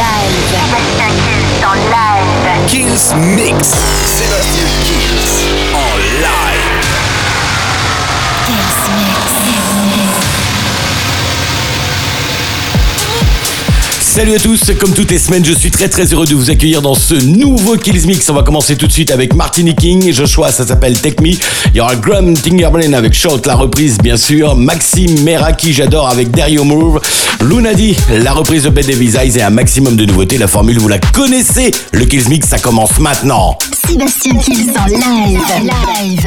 live. Kills live. Mix. Sébastien. Salut à tous, comme toutes les semaines, je suis très très heureux de vous accueillir dans ce nouveau Kills Mix. On va commencer tout de suite avec Martini King Joshua, ça s'appelle Take Me. Il y aura Graham Tingerman avec Shout, la reprise bien sûr. Maxime Meraki, j'adore avec Dario Move. Lunadi, la reprise de Bed Davis Eyes et un maximum de nouveautés. La formule, vous la connaissez. Le Killsmix, ça commence maintenant. Sébastien Kills en live.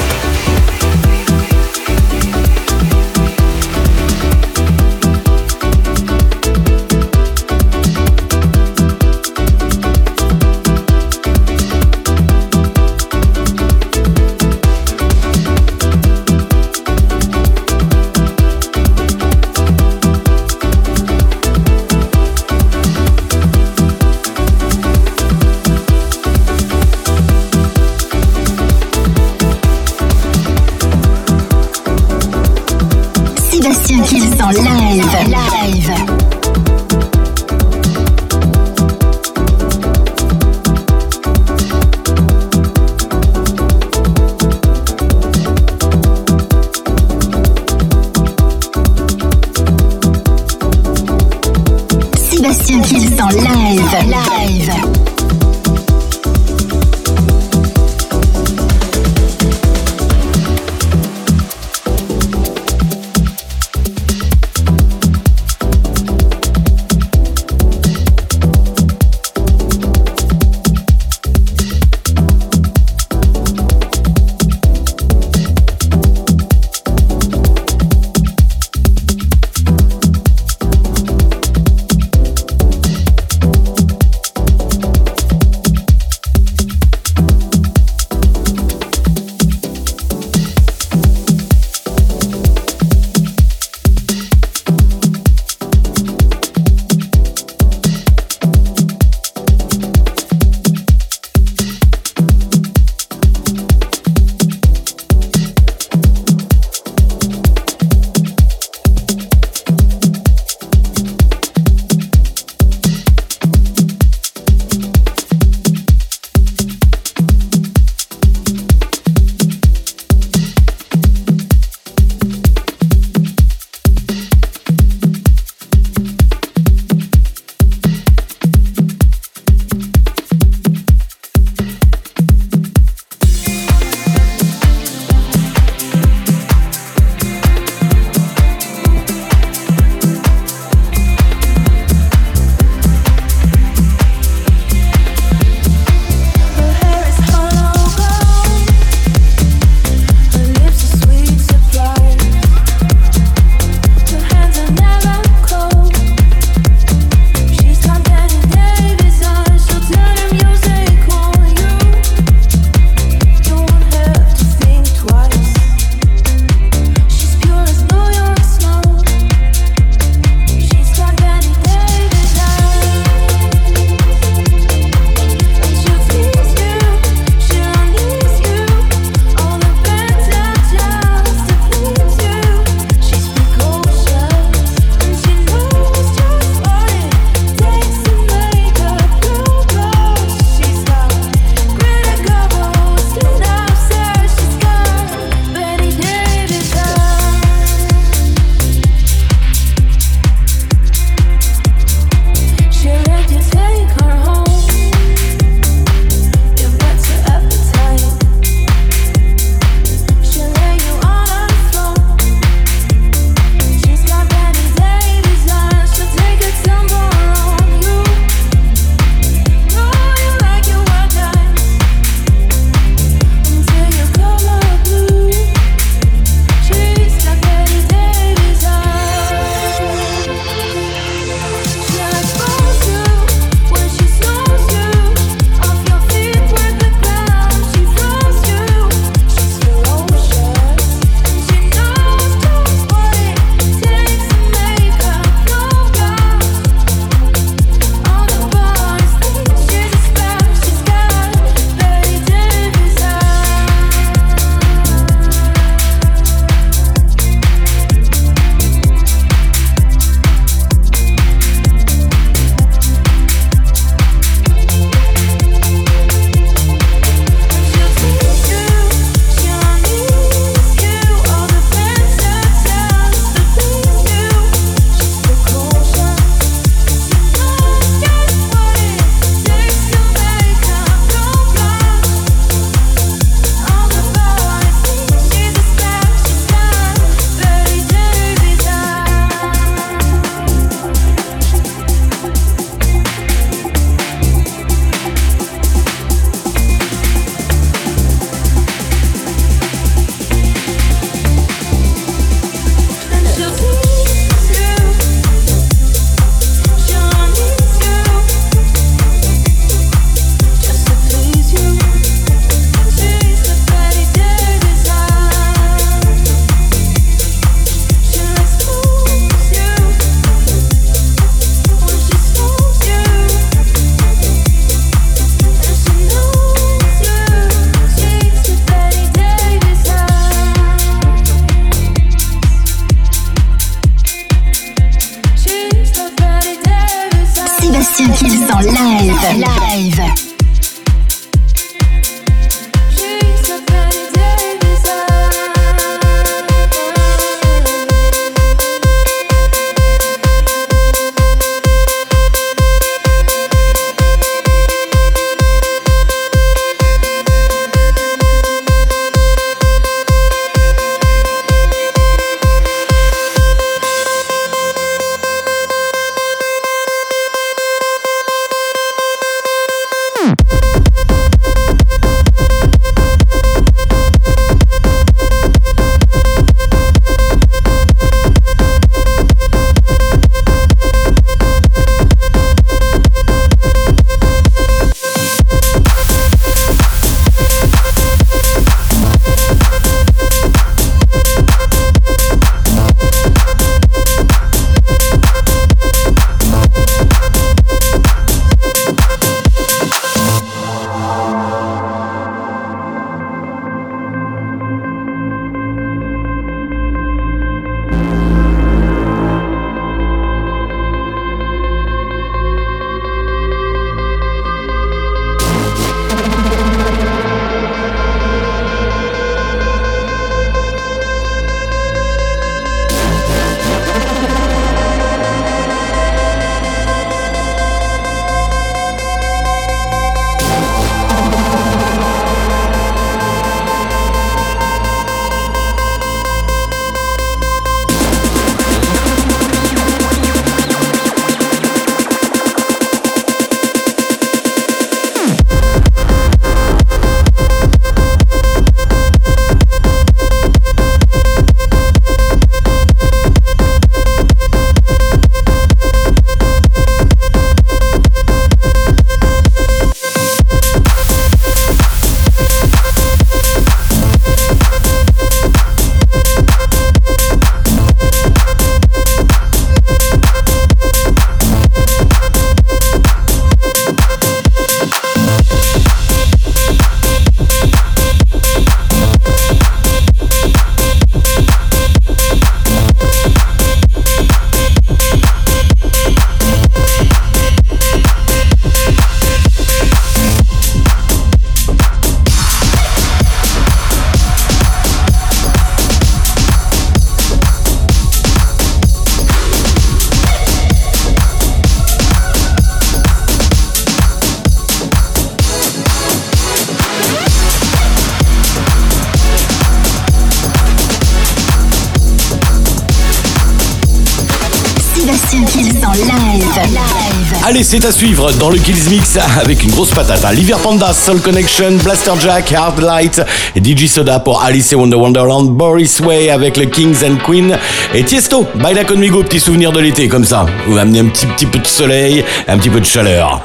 Allez, c'est à suivre dans le Kills Mix avec une grosse patate. Hein. Panda, Soul Connection, Blaster Jack, Hard Light, DJ Soda pour Alice Wonder Wonderland, Boris Way avec le Kings and Queen et Tiesto, Baila Conmigo, petit souvenir de l'été comme ça. Vous amenez un petit, petit peu de soleil, un petit peu de chaleur.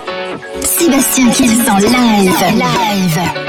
Sébastien Kills en live. Live.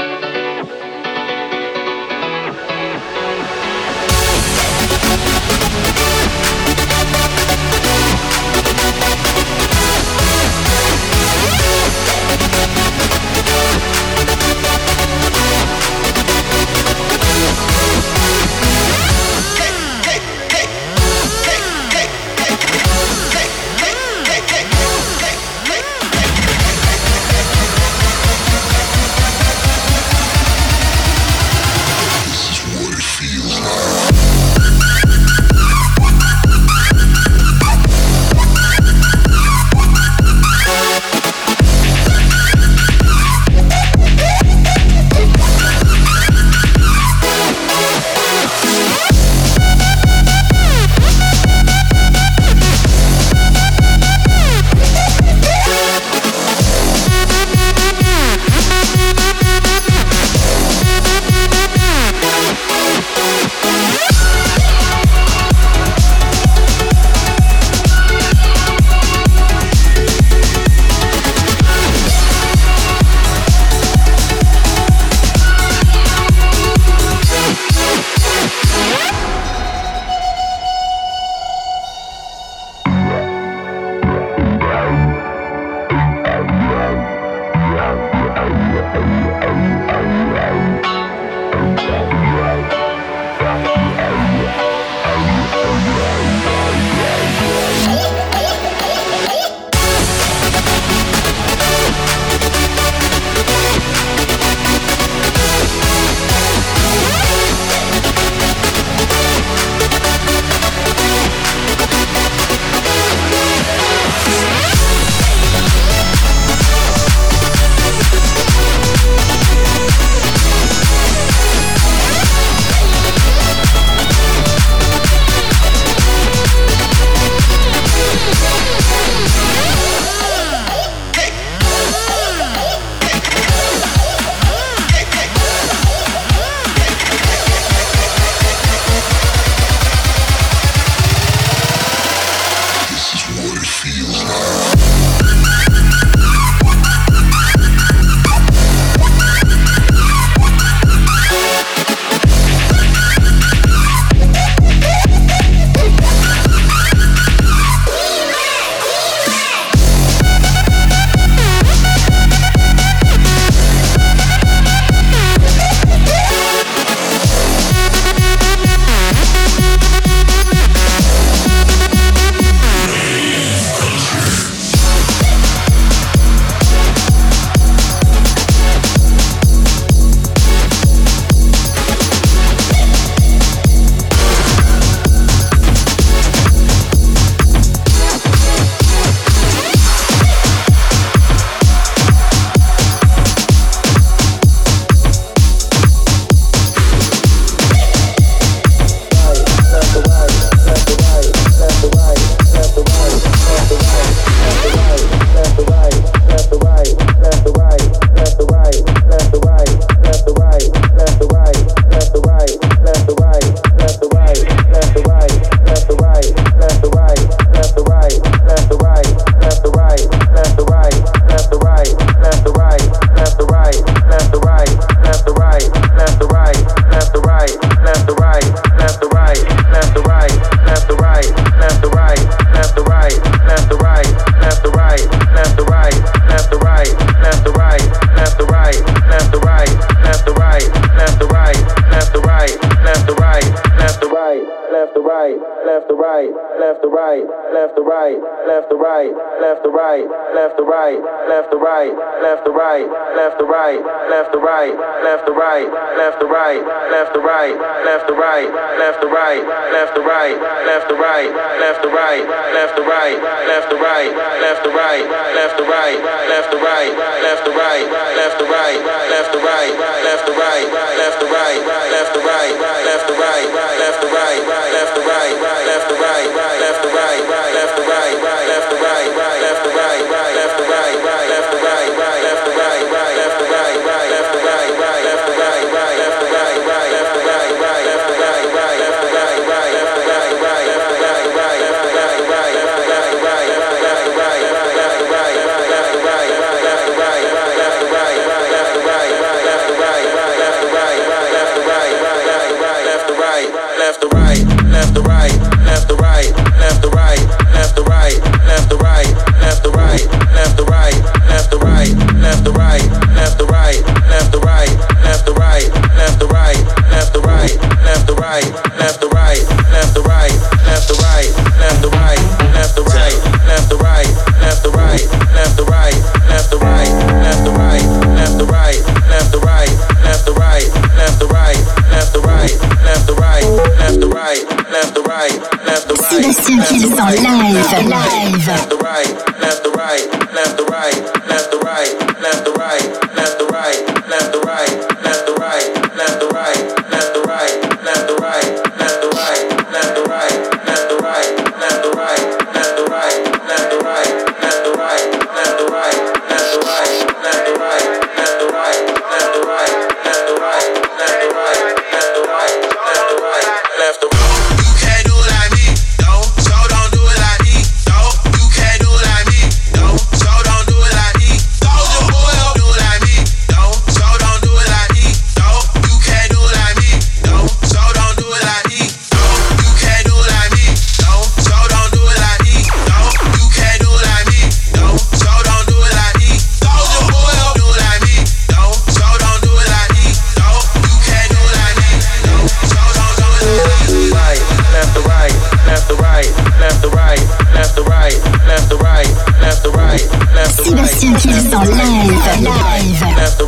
Sébastien Kills en live. live. Left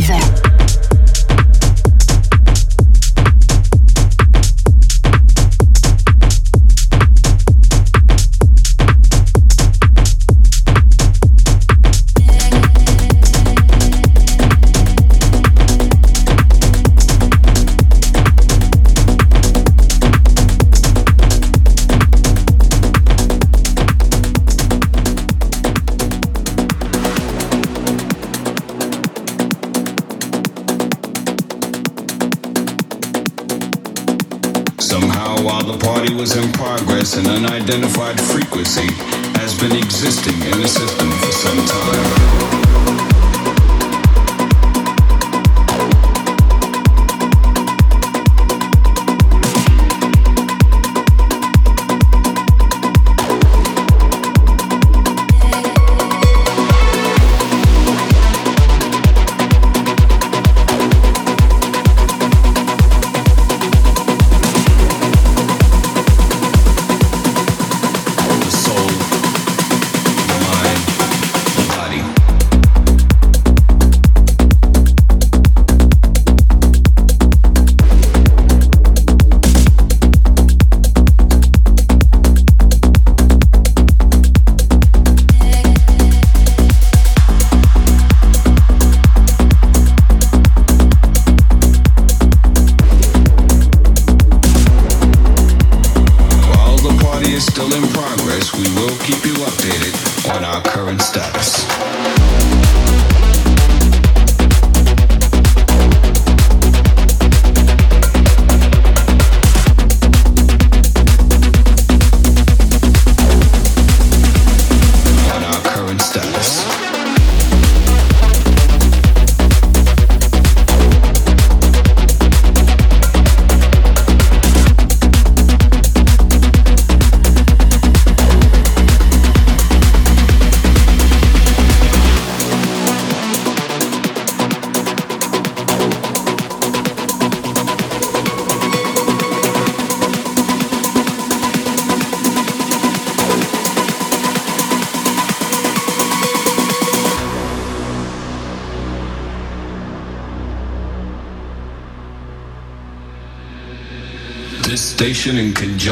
left was in progress, an unidentified frequency has been existing in the system for some time.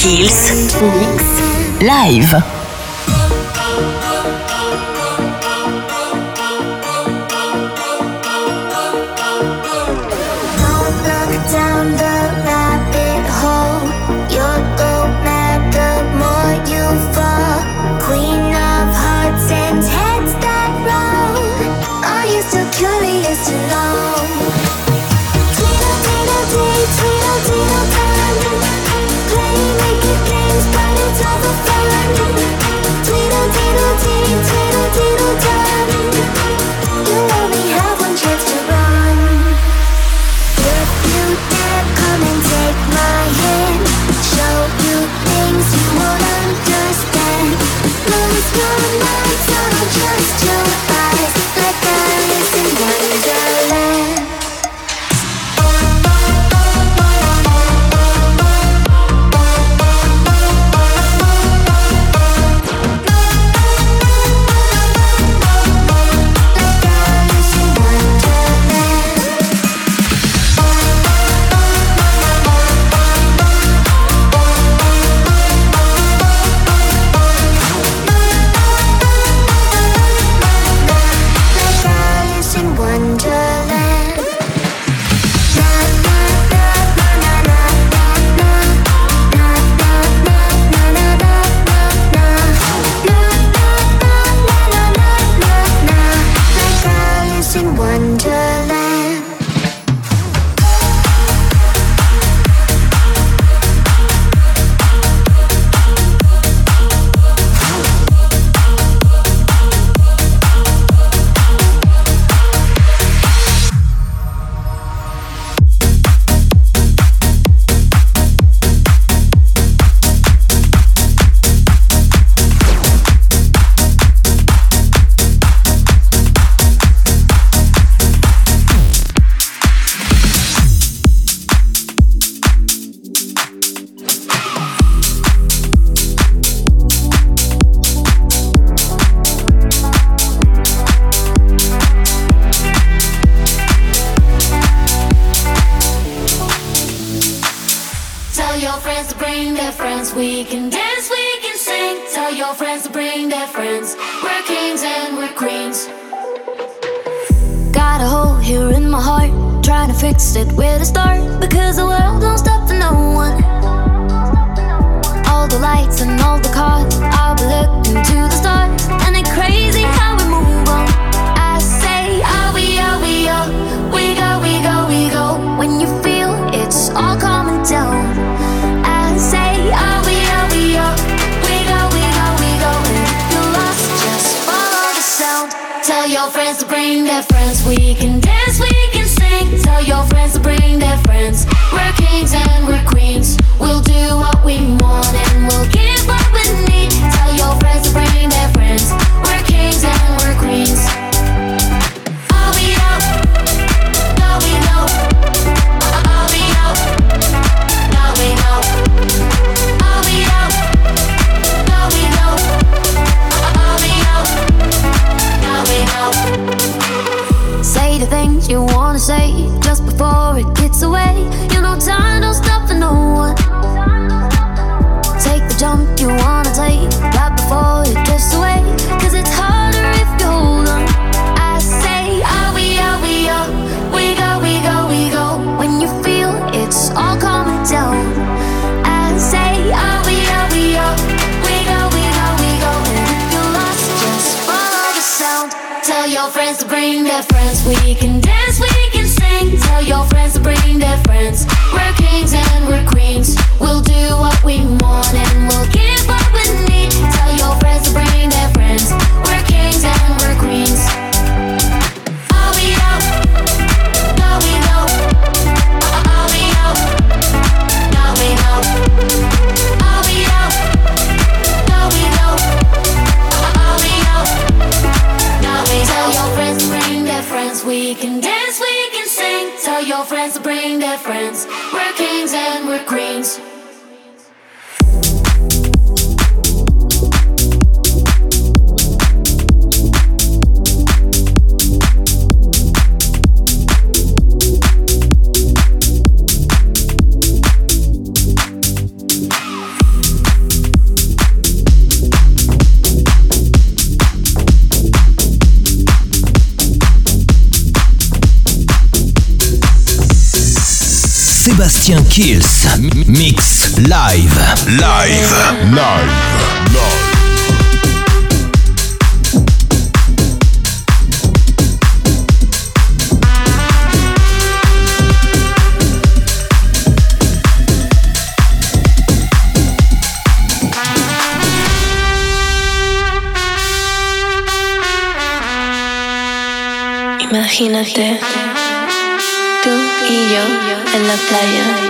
Kills Mix Live. to friends to bring their friends. We can dance, we can sing. Tell your friends to bring their friends. We're kings and we're queens. Got a hole here in my heart. Trying to fix it where to start. Because the world don't stop for no one. All the lights and all the cars. I'll be looking to the stars. And it's crazy how friends to bring their friends. We can dance, we can sing. Tell your friends to bring their friends. We're kings and we're queens. We'll do what we want. their friends. We can dance, we can sing. Tell your friends to bring their friends. Kills Mix Live. Live. Live. Live. Imagínate tú y yo en la playa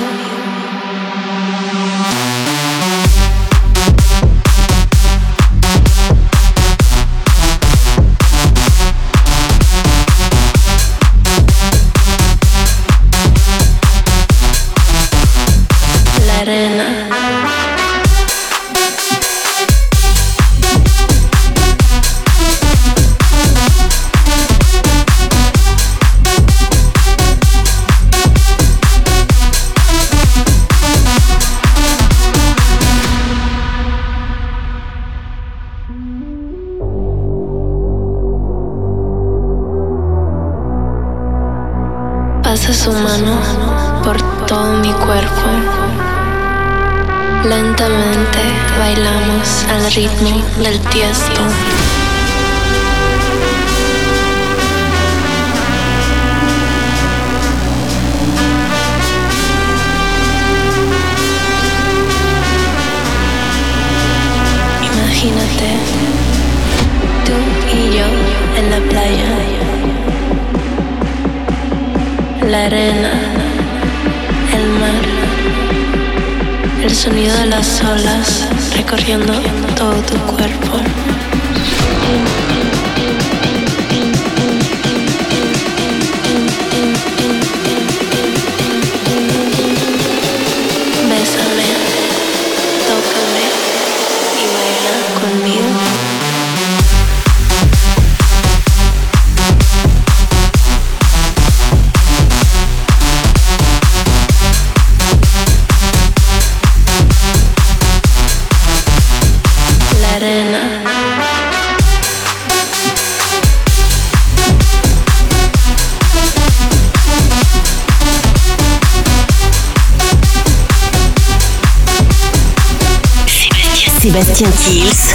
Sébastien Kills,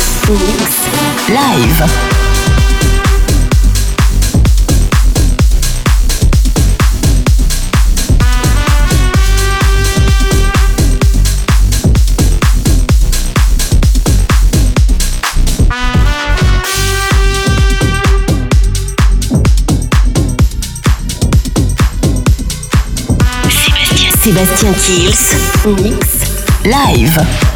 Live. Sébastien Kills, Mix, Live.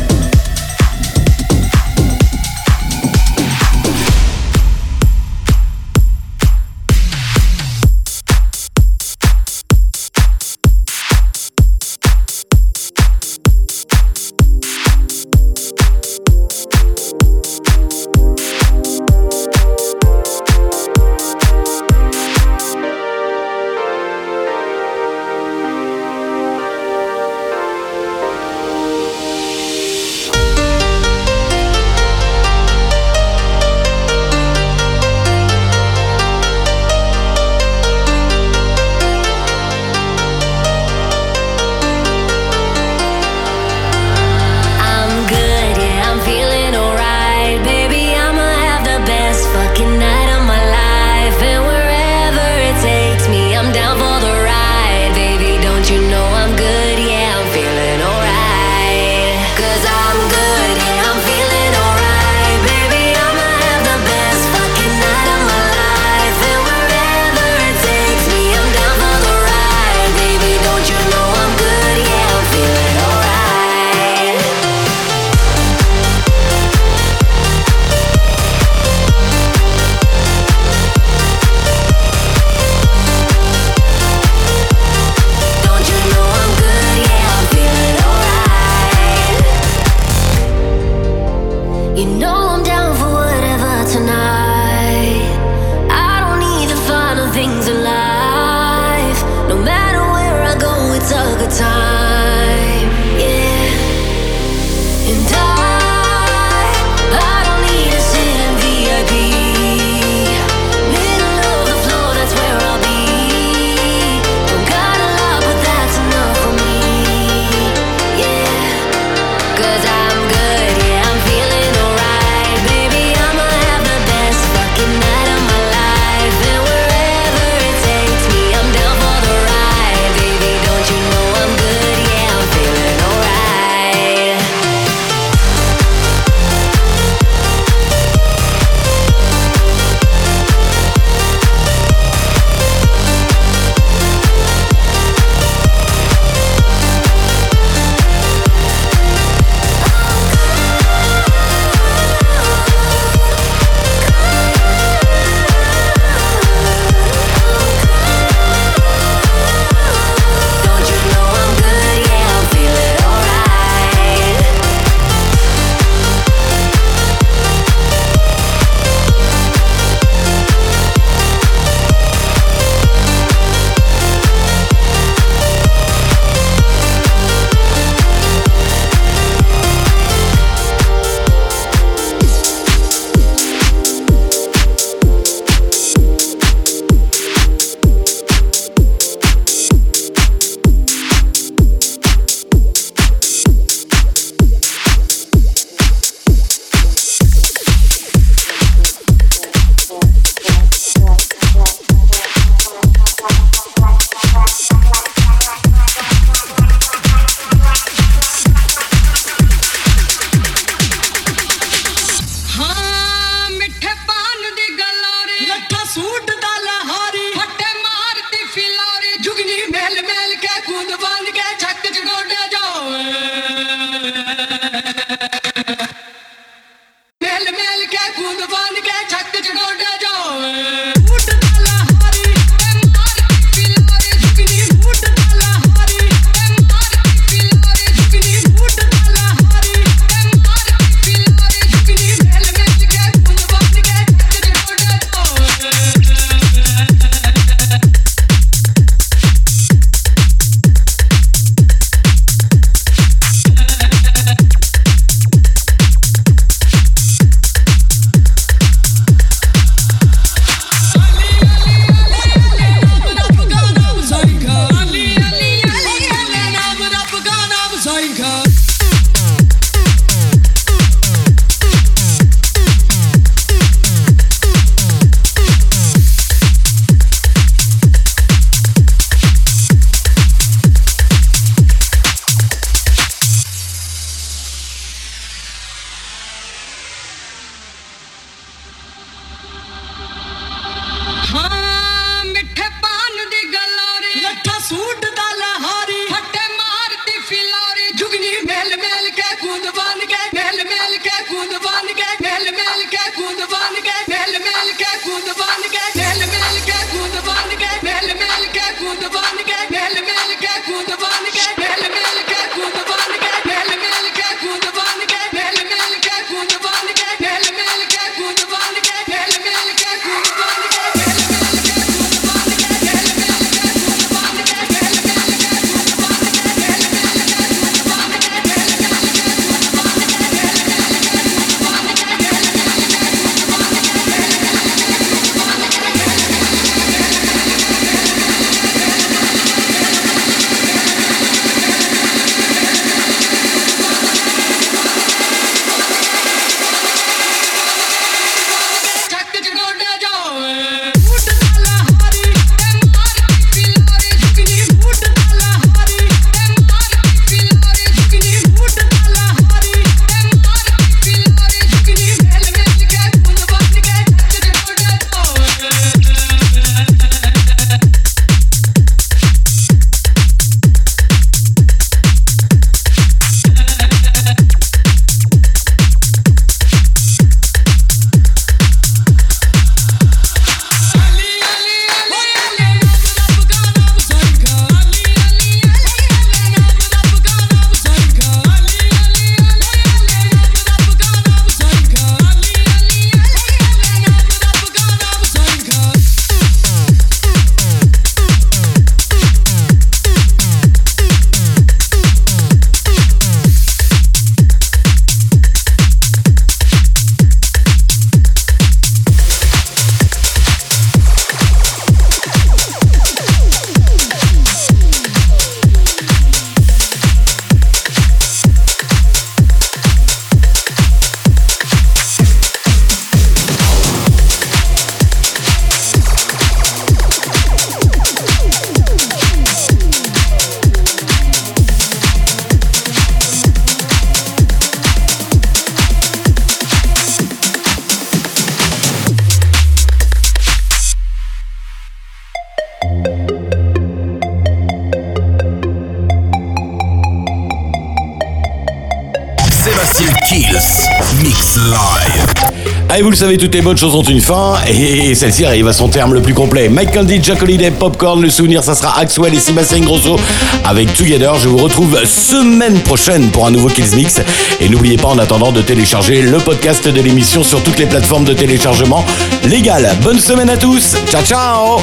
Savez, toutes les bonnes choses ont une fin, et celle-ci arrive à son terme le plus complet. Mike Candy, Jack Holiday, Popcorn, le souvenir, ça sera Axwell et Sébastien Grosso avec Together. Je vous retrouve semaine prochaine pour un nouveau Kills Mix. Et n'oubliez pas en attendant de télécharger le podcast de l'émission sur toutes les plateformes de téléchargement légales. Bonne semaine à tous, ciao ciao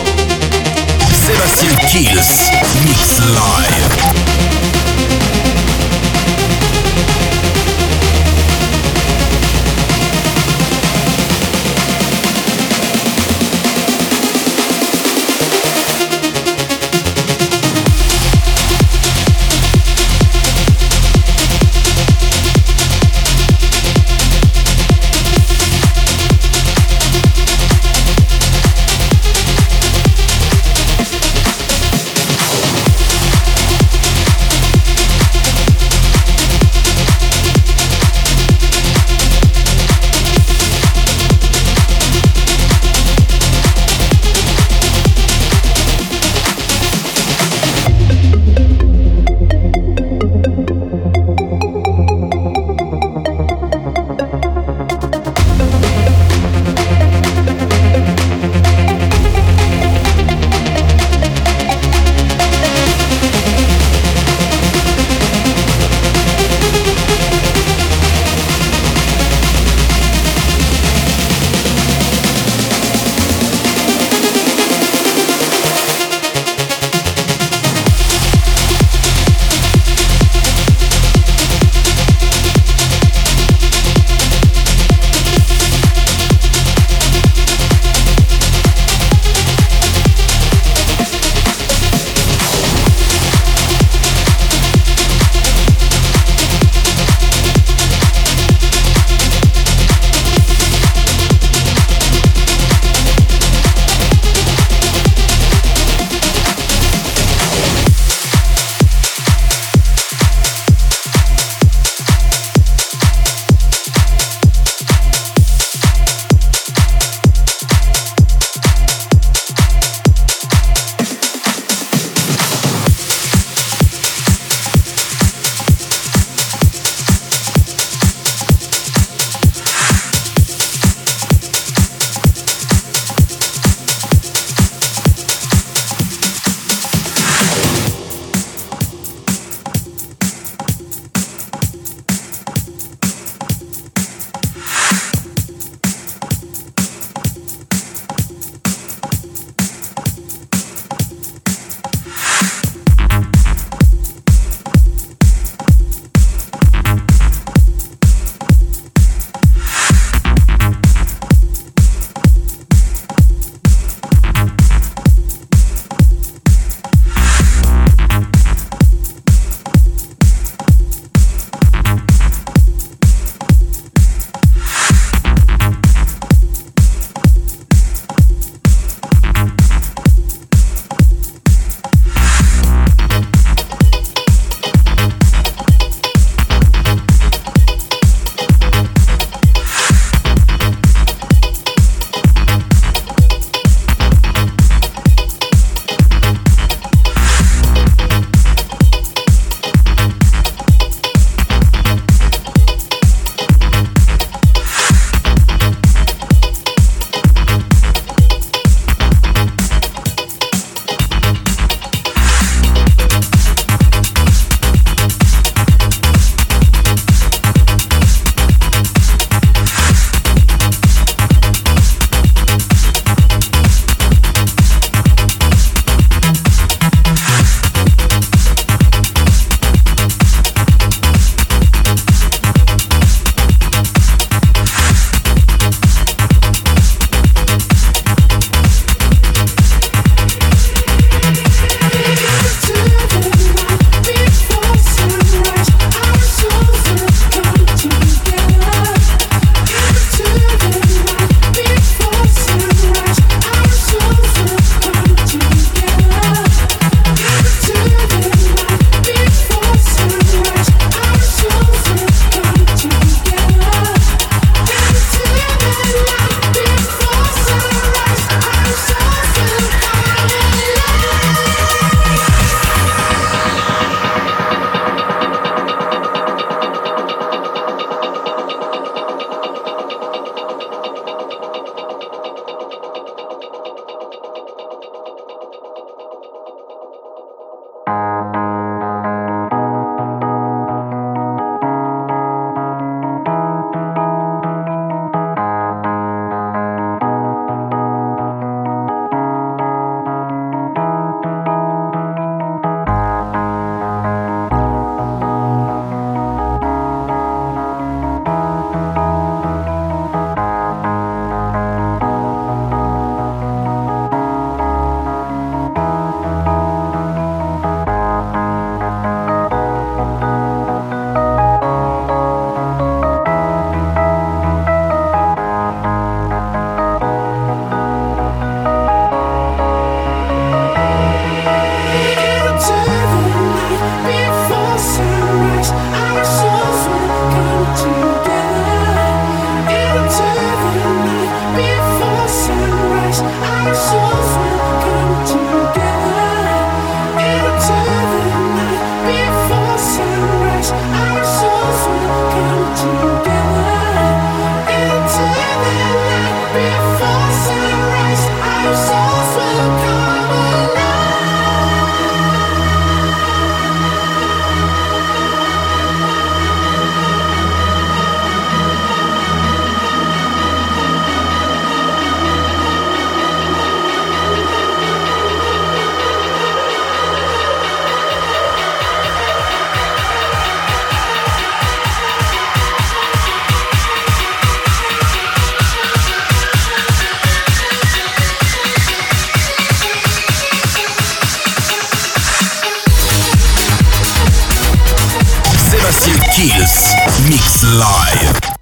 Sébastien Kills. Mix live.